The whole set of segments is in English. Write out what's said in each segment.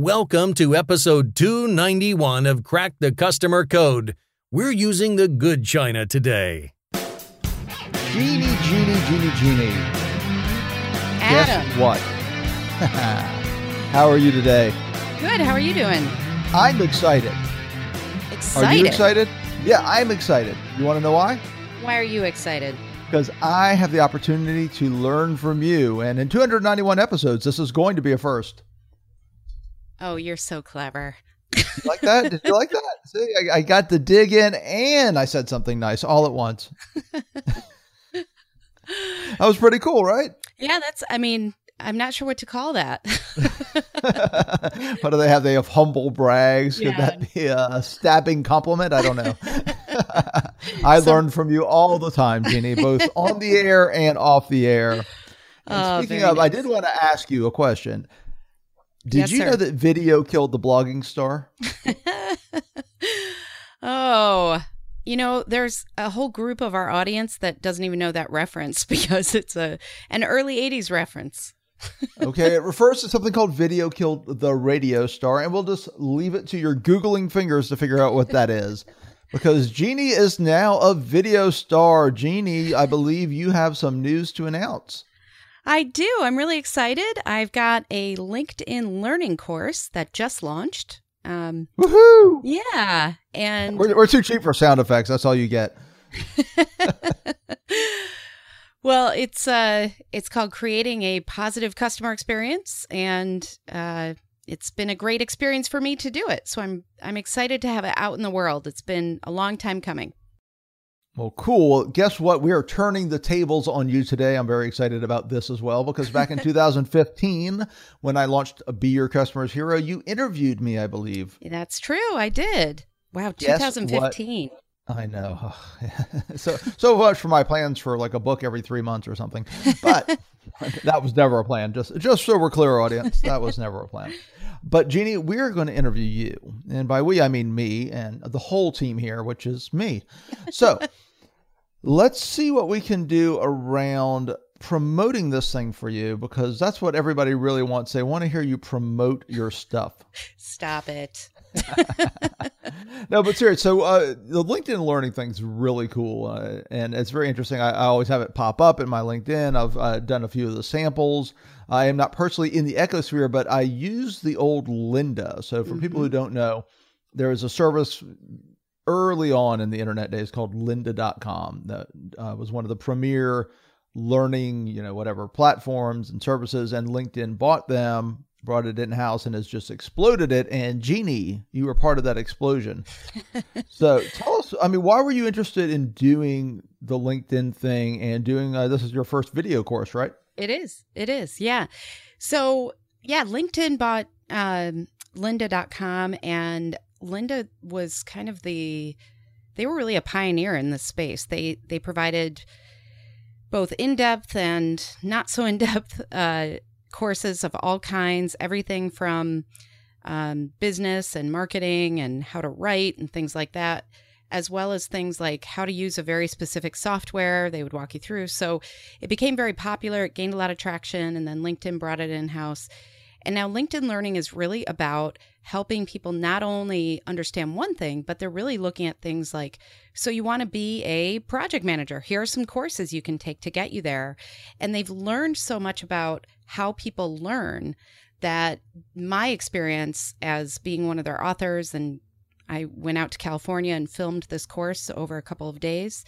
Welcome to episode 291 of Crack the Customer Code. We're using the good China today. Jeannie, Jeannie, Jeannie, Jeannie. Adam. Guess what? How are you today? Good. How are you doing? I'm excited. Excited. Are you excited? Yeah, I'm excited. You want to know why? Why are you excited? Because I have the opportunity to learn from you. And in 291 episodes, this is going to be a first. Oh, you're so clever. Like that? Did you like that? See, I, I got the dig in and I said something nice all at once. that was pretty cool, right? Yeah, that's, I mean, I'm not sure what to call that. what do they have? They have humble brags. Could Yeah. that be a stabbing compliment? I don't know. I So- learn from you all the time, Jeannie, both on the air and off the air. Oh, speaking of, I did want to ask you a question. Did Yes, you know that video killed the blogging star? oh, you know, there's a whole group of our audience that doesn't even know that reference because it's a an early 80s reference. Okay, it refers to something called video killed the radio star, and we'll just leave it to your Googling fingers to figure out what that is. Because Jeannie is now a video star. Jeannie, I believe you have some news to announce. I do. I'm really excited. I've got a LinkedIn learning course that just launched. Um, Woohoo! yeah, and We're, we're too cheap for sound effects. That's all you get. well, it's uh it's called creating a positive customer experience and uh it's been a great experience for me to do it. So I'm I'm excited to have it out in the world. It's been a long time coming. Well, cool. Guess what? We are turning the tables on you today. I'm very excited about this as well because back in 2015, when I launched Be Your Customer's Hero, you interviewed me, I believe. That's true. I did. Wow, Guess 2015. I know. so so much for my plans for like a book every three months or something. But that was never a plan. Just just so we're clear, audience, that was never a plan. But Jeannie, we're going to interview you, and by we I mean me and the whole team here, which is me. So let's see what we can do around promoting this thing for you because that's what everybody really wants. They want to hear you promote your stuff. Stop it. no, but seriously, so uh, the LinkedIn learning thing's really cool, uh, and it's very interesting. I, I always have it pop up in my LinkedIn. I've uh, done a few of the samples. I am not personally in the ecosphere, but I use the old Lynda. So for people who don't know, there is a service early on in the internet days called lynda.com that uh, was one of the premier learning, you know, whatever platforms and services and LinkedIn bought them, brought it in house and has just exploded it and Jeannie, you were part of that explosion. so tell us, I mean, why were you interested in doing the LinkedIn thing and doing uh, this is your first video course, right? It is. It is. Yeah. So, yeah, LinkedIn bought um, lynda.com and Lynda was kind of the they were really a pioneer in this space. They they provided both in-depth and not so in-depth uh, courses of all kinds, everything from um, business and marketing and how to write and things like that, as well as things like how to use a very specific software. They would walk you through. So it became very popular. It gained a lot of traction, and then LinkedIn brought it in house. And now LinkedIn Learning is really about helping people not only understand one thing, but they're really looking at things like so you want to be a project manager. Here are some courses you can take to get you there. And they've learned so much about how people learn that my experience as being one of their authors and I went out to California and filmed this course over a couple of days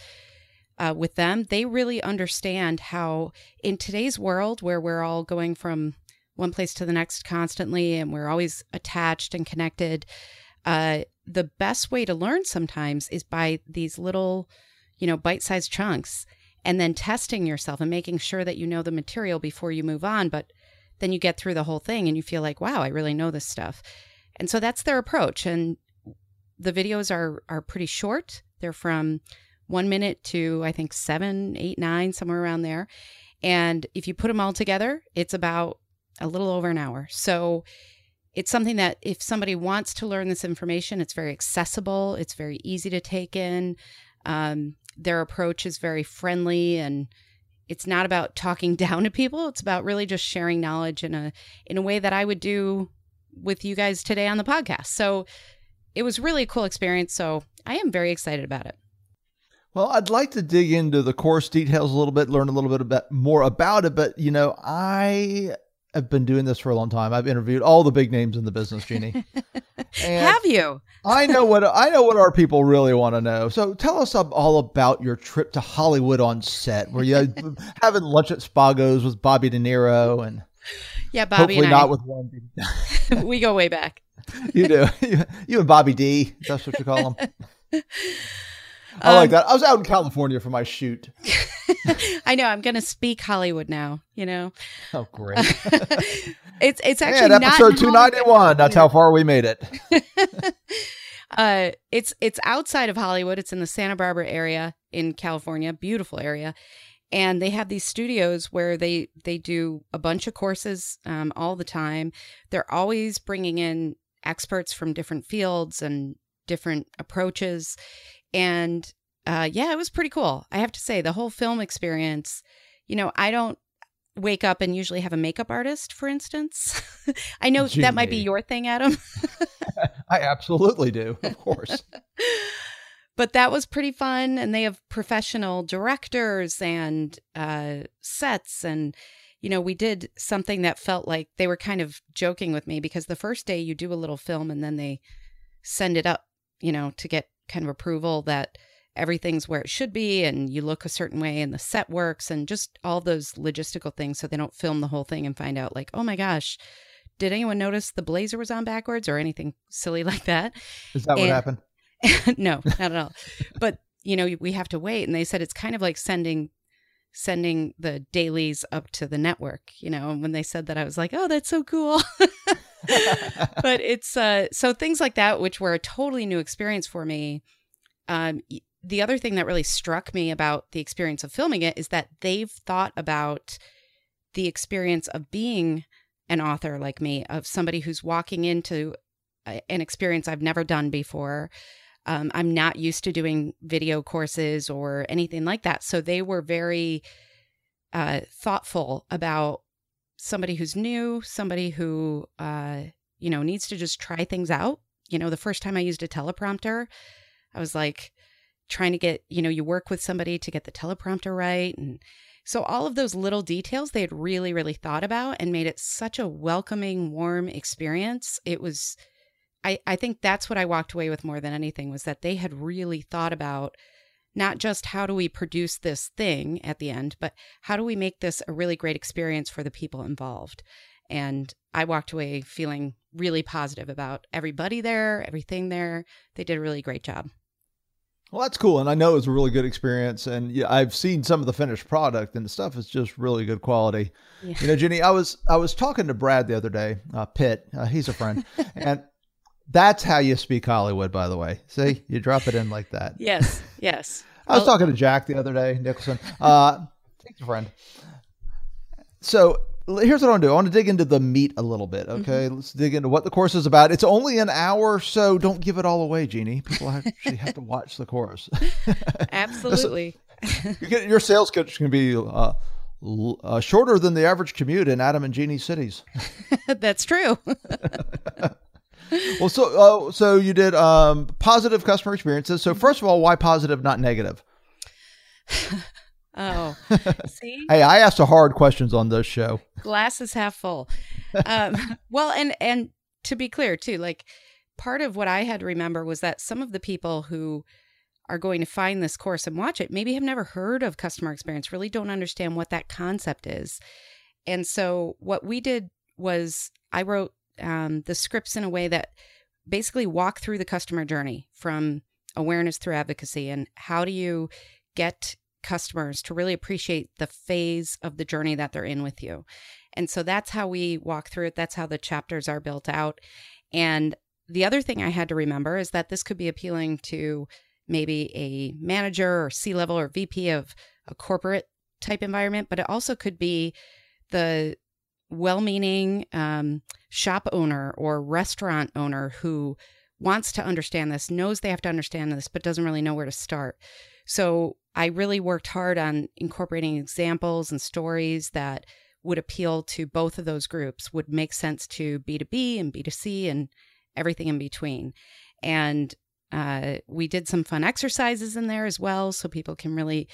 uh, with them. They really understand how, in today's world where we're all going from one place to the next constantly and we're always attached and connected, uh, the best way to learn sometimes is by these little, you know, bite sized chunks and then testing yourself and making sure that you know the material before you move on. But then you get through the whole thing and you feel like, wow, I really know this stuff. And so that's their approach. And the videos are are pretty short. They're from one minute to I think seven, eight, nine, somewhere around there. And if you put them all together, it's about a little over an hour. So it's something that if somebody wants to learn this information, it's very accessible. It's very easy to take in. Um, their approach is very friendly and it's not about talking down to people. It's about really just sharing knowledge in a in a way that I would do with you guys today on the podcast. So it was really a cool experience. So I am very excited about it. Well, I'd like to dig into the course details a little bit, learn a little bit about, more about it. But, you know, I have been doing this for a long time. I've interviewed all the big names in the business, Jeannie. have you? I know what I know what our people really want to know. So tell us all about your trip to Hollywood on set. Were you having lunch at Spago's with Bobby De Niro and yeah, Bobby hopefully not I, with one. we go way back. you do. You and Bobby D. That's what you call him. I like um, that. I was out in California for my shoot. I know. I'm going to speak Hollywood now. You know. Oh, great! it's it's actually Man, episode two ninety one. That's how far we made it. uh, it's it's outside of Hollywood. It's in the Santa Barbara area in California. Beautiful area, and they have these studios where they they do a bunch of courses um, all the time. They're always bringing in experts from different fields and different approaches and uh, yeah, it was pretty cool. I have to say, the whole film experience, you know, I don't wake up and usually have a makeup artist, for instance. I know Gee, that might be your thing, Adam. I absolutely do, of course. but that was pretty fun. And they have professional directors and uh, sets. And, you know, we did something that felt like they were kind of joking with me because the first day you do a little film and then they send it up, you know, to get kind of approval that everything's where it should be and you look a certain way and the set works and just all those logistical things so they don't film the whole thing and find out like oh my gosh did anyone notice the blazer was on backwards? or anything silly like that. Is that and, what happened? No not at all. But you know we have to wait and they said it's kind of like sending sending the dailies up to the network you know and when they said that i was like oh that's so cool but it's uh, so things like that, which were a totally new experience for me. Um, the other thing that really struck me about the experience of filming it is that they've thought about the experience of being an author like me, of somebody who's walking into a, an experience I've never done before. Um, I'm not used to doing video courses or anything like that. So they were very uh, thoughtful about somebody who's new, somebody who, uh, you know, needs to just try things out. You know, the first time I used a teleprompter, I was like trying to get, you know, you work with somebody to get the teleprompter right. And so all of those little details they had really, really thought about and made it such a welcoming, warm experience. It was, I, I think that's what I walked away with more than anything was that they had really thought about not just how do we produce this thing at the end, but how do we make this a really great experience for the people involved? And I walked away feeling really positive about everybody there, everything there. They did a really great job. Well, that's cool, and I know it was a really good experience. And yeah, I've seen some of the finished product, and the stuff is just really good quality. Yeah. You know, Jenny, I was I was talking to Brad the other day, uh, Pitt. Uh, he's a friend, and that's how you speak Hollywood, by the way. See, you drop it in like that. Yes, yes. I was talking to Jack the other day, Nicholson. Uh, thanks, friend. So here's what I want to do. I want to dig into the meat a little bit. Okay, mm-hmm. let's dig into what the course is about. It's only an hour, so don't give it all away, Jeannie. People actually have to watch the course. Absolutely. your sales coach can be uh, uh, shorter than the average commute in Adam and Jeannie cities. That's true well, so uh, so you did um, positive customer experiences. So first of all, why positive, not negative? oh, see. hey, I asked the hard questions on this show. Glass is half full. Um, well, and and to be clear too, like part of what I had to remember was that some of the people who are going to find this course and watch it maybe have never heard of customer experience, really don't understand what that concept is. And so what we did was I wrote um, the scripts in a way that basically walk through the customer journey from awareness through advocacy and how do you get customers to really appreciate the phase of the journey that they're in with you. And so that's how we walk through it. That's how the chapters are built out. And the other thing I had to remember is that this could be appealing to maybe a manager or C level or VP of a corporate type environment, but it also could be the well meaning um, shop owner or restaurant owner who wants to understand this, knows they have to understand this, but doesn't really know where to start. So I really worked hard on incorporating examples and stories that would appeal to both of those groups, would make sense to B2B and B2C and everything in between. And uh, we did some fun exercises in there as well, so people can really,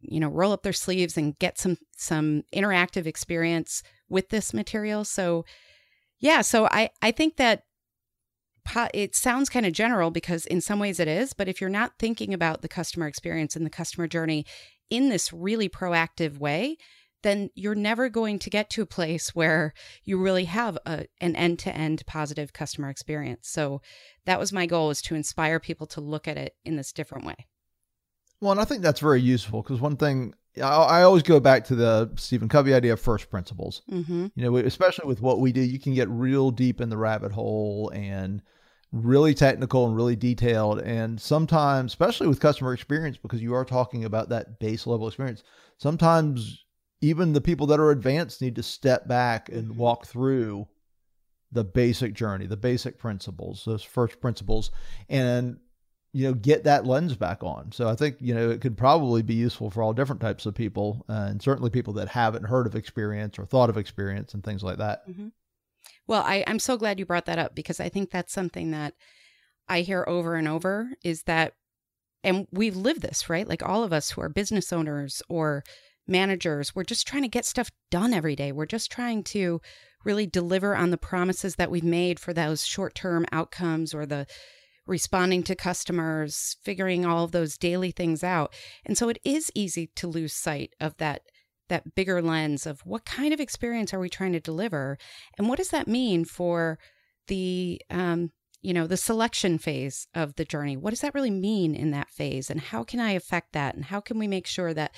you know, roll up their sleeves and get some some interactive experience with this material. So, yeah, so I I think that it sounds kind of general because in some ways it is, but if you're not thinking about the customer experience and the customer journey in this really proactive way, then you're never going to get to a place where you really have a, an end-to-end positive customer experience. So that was my goal is to inspire people to look at it in this different way. Well, and I think that's very useful because one thing I, I, always go back to the Stephen Covey idea of first principles. Mm-hmm. You know, especially with what we do, you can get real deep in the rabbit hole and really technical and really detailed. And sometimes, especially with customer experience, because you are talking about that base level experience, sometimes even the people that are advanced need to step back and mm-hmm. walk through the basic journey, the basic principles, those first principles, and you know get that lens back on. So I think you know it could probably be useful for all different types of people, uh, and certainly people that haven't heard of experience or thought of experience and things like that. Mm-hmm. Well, I, I'm so glad you brought that up because I think that's something that I hear over and over is that, and we've lived this, right? Like all of us who are business owners or managers, we're just trying to get stuff done every day. We're just trying to really deliver on the promises that we've made for those short term outcomes or the responding to customers, figuring all of those daily things out. And so it is easy to lose sight of that that bigger lens of what kind of experience are we trying to deliver? And what does that mean for the um, you know the selection phase of the journey? What does that really mean in that phase? And how can i affect that? And how can we make sure that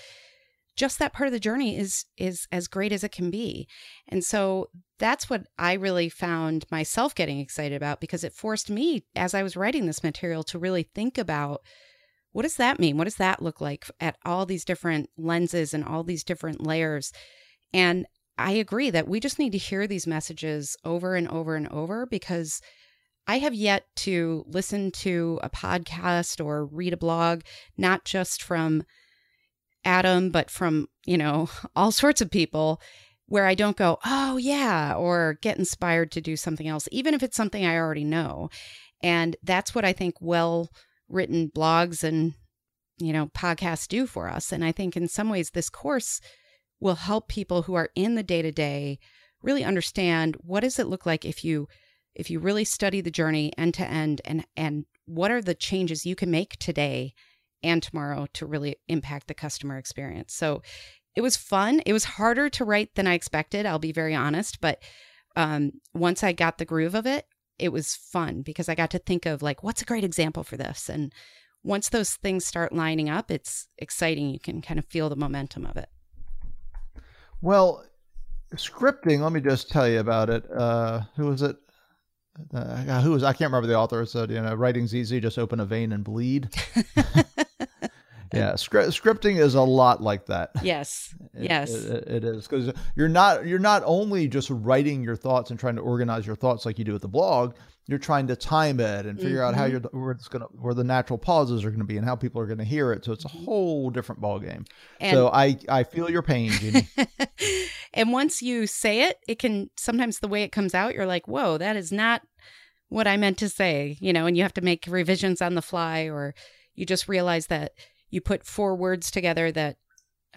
just that part of the journey is is as great as it can be. And so that's what I really found myself getting excited about because it forced me as I was writing this material to really think about what does that mean? What does that look like at all these different lenses and all these different layers? And I agree that we just need to hear these messages over and over and over because I have yet to listen to a podcast or read a blog, not just from Adam, but from, you know, all sorts of people where I don't go, oh, yeah, or get inspired to do something else, even if it's something I already know. And that's what I think well written blogs and, you know, podcasts do for us. And I think in some ways, this course will help people who are in the day to day really understand what does it look like if you if you really study the journey end to end and and what are the changes you can make today and tomorrow to really impact the customer experience. So it was fun. It was harder to write than I expected, I'll be very honest. But um, once I got the groove of it, it was fun because I got to think of like, what's a great example for this? And once those things start lining up, it's exciting. You can kind of feel the momentum of it. Well, scripting, let me just tell you about it. Uh, who was it? Uh, who was I can't remember the author said you know writing's easy just open a vein and bleed yeah scri- scripting is a lot like that yes it, yes it, it is because you're not you're not only just writing your thoughts and trying to organize your thoughts like you do with the blog you're trying to time it and figure mm-hmm. out how mm-hmm. you're where it's gonna where the natural pauses are gonna be and how people are gonna hear it so it's a mm-hmm. whole different ball game so i i feel your pain Jeannie. and once you say it it can sometimes the way it comes out you're like whoa that is not what i meant to say you know and you have to make revisions on the fly or you just realize that you put four words together that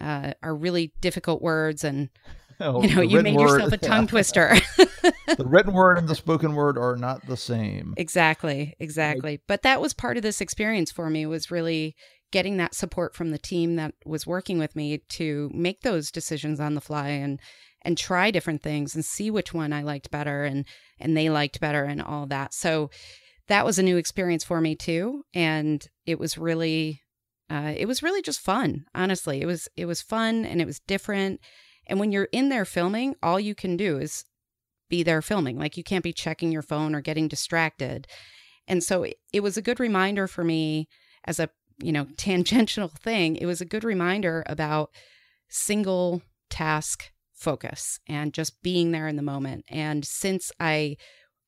uh, are really difficult words and oh, you know you made word, yourself a tongue twister. The written word and the spoken word are not the same. Exactly exactly. Right. but that was part of this experience for me was really getting that support from the team that was working with me to make those decisions on the fly and and try different things and see which one I liked better and and they liked better and all that. So that was a new experience for me too and it was really uh, it was really just fun honestly. It was it was fun and it was different. And when you're in there filming all you can do is be there filming. Like you can't be checking your phone or getting distracted. And so it, it was a good reminder for me as a you know tangential thing. It was a good reminder about single task focus and just being there in the moment. And since i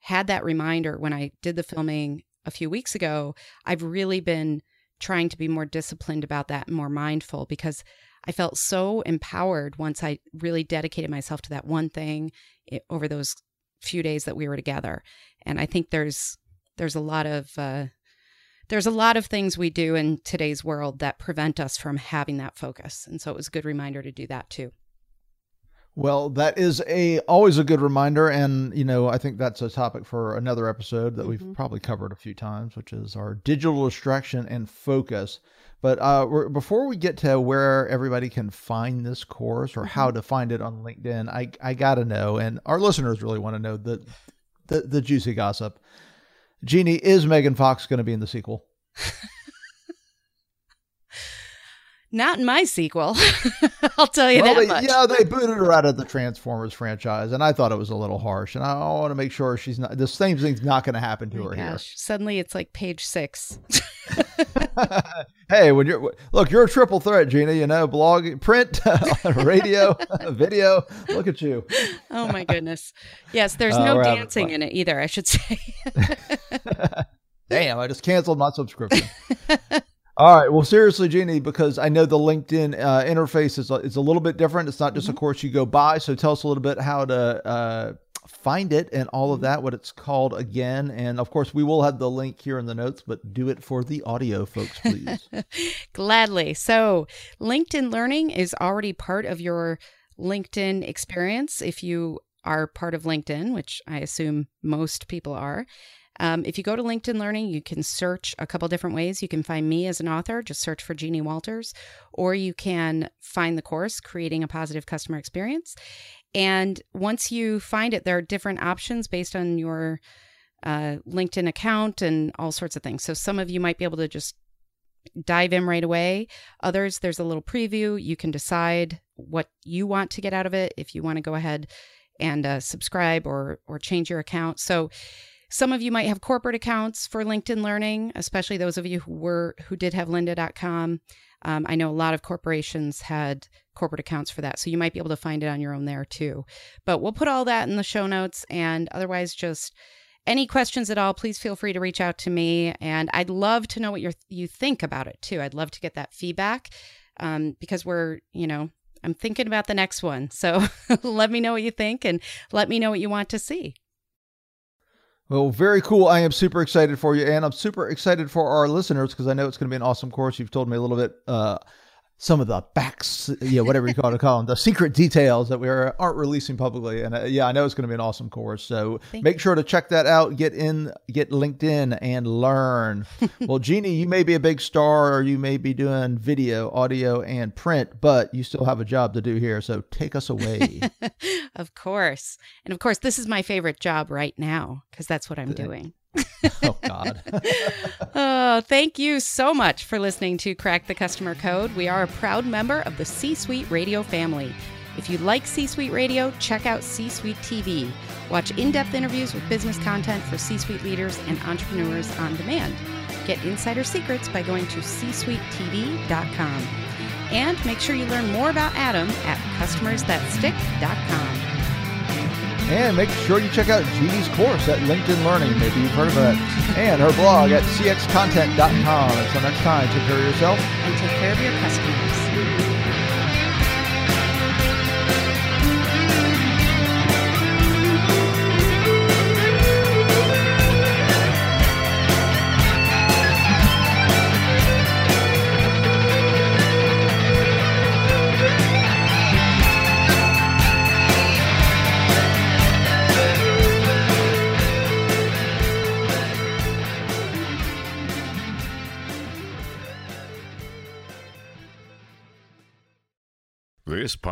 had that reminder when i did the filming a few weeks ago i've really been trying to be more disciplined about that and more mindful because I felt so empowered once I really dedicated myself to that one thing eh, over those few days that we were together. And I think there's there's a lot of uh, there's a lot of things we do in today's world that prevent us from having that focus. And so it was a good reminder to do that too. Well, that is a always a good reminder, and you know I think that's a topic for another episode that mm-hmm. we've probably covered a few times, which is our digital distraction and focus. But uh, before we get to where everybody can find this course or how mm-hmm. to find it on LinkedIn, I I gotta know, and our listeners really want to know the, the the juicy gossip. Jeannie, is Megan Fox going to be in the sequel? Not in my sequel. I'll tell you well, that they, much. Yeah, they booted her out of the Transformers franchise, and I thought it was a little harsh. And I want to make sure she's not. The same thing's not going to happen to oh her gosh. here. Suddenly, it's like page six. hey, when you're look, you're a triple threat, Gina. You know, blog, print, radio, video. Look at you. Oh my goodness. Yes, there's uh, no dancing in it either. I should say. Damn, I just canceled my subscription. All right. Well, seriously, Jeannie, because I know the LinkedIn uh, interface is, is a little bit different. It's not just mm-hmm. a course you go by. So tell us a little bit how to uh, find it and all of that, what it's called again. And of course, we will have the link here in the notes, but do it for the audio folks, please. Gladly. So, LinkedIn Learning is already part of your LinkedIn experience if you are part of LinkedIn, which I assume most people are. Um, if you go to LinkedIn Learning, you can search a couple different ways. You can find me as an author, just search for Jeannie Walters, or you can find the course, Creating a Positive Customer Experience. And once you find it, there are different options based on your uh, LinkedIn account and all sorts of things. So some of you might be able to just dive in right away. Others, there's a little preview. You can decide what you want to get out of it if you want to go ahead and uh, subscribe or or change your account. So some of you might have corporate accounts for LinkedIn Learning, especially those of you who were who did have lynda.com. Um, I know a lot of corporations had corporate accounts for that, so you might be able to find it on your own there too. But we'll put all that in the show notes, and otherwise, just any questions at all, please feel free to reach out to me. And I'd love to know what you you think about it too. I'd love to get that feedback um, because we're you know I'm thinking about the next one. So let me know what you think and let me know what you want to see. Well, very cool. I am super excited for you, and I'm super excited for our listeners because I know it's going to be an awesome course. You've told me a little bit uh, some of the backs, you know, whatever you call, to call them, the secret details that we are, aren't releasing publicly. And uh, yeah, I know it's going to be an awesome course. So Thank make you. sure to check that out. Get in, get LinkedIn, and learn. well, Jeannie, you may be a big star, or you may be doing video, audio, and print, but you still have a job to do here. So take us away. of course, and of course, this is my favorite job right now because that's what I'm doing. oh God. oh, thank you so much for listening to Crack the Customer Code. We are a proud member of the C Suite Radio family. If you like C Suite Radio, check out C Suite TV. Watch in depth interviews with business content for C Suite leaders and entrepreneurs on demand. Get insider secrets by going to csuitetv.com. And make sure you learn more about Adam at customersthatstick.com. And make sure you check out Jeannie's course at LinkedIn Learning. Maybe you've heard of it. And her blog at cxcontent.com. Until next time, take care of yourself. And take care of your customers.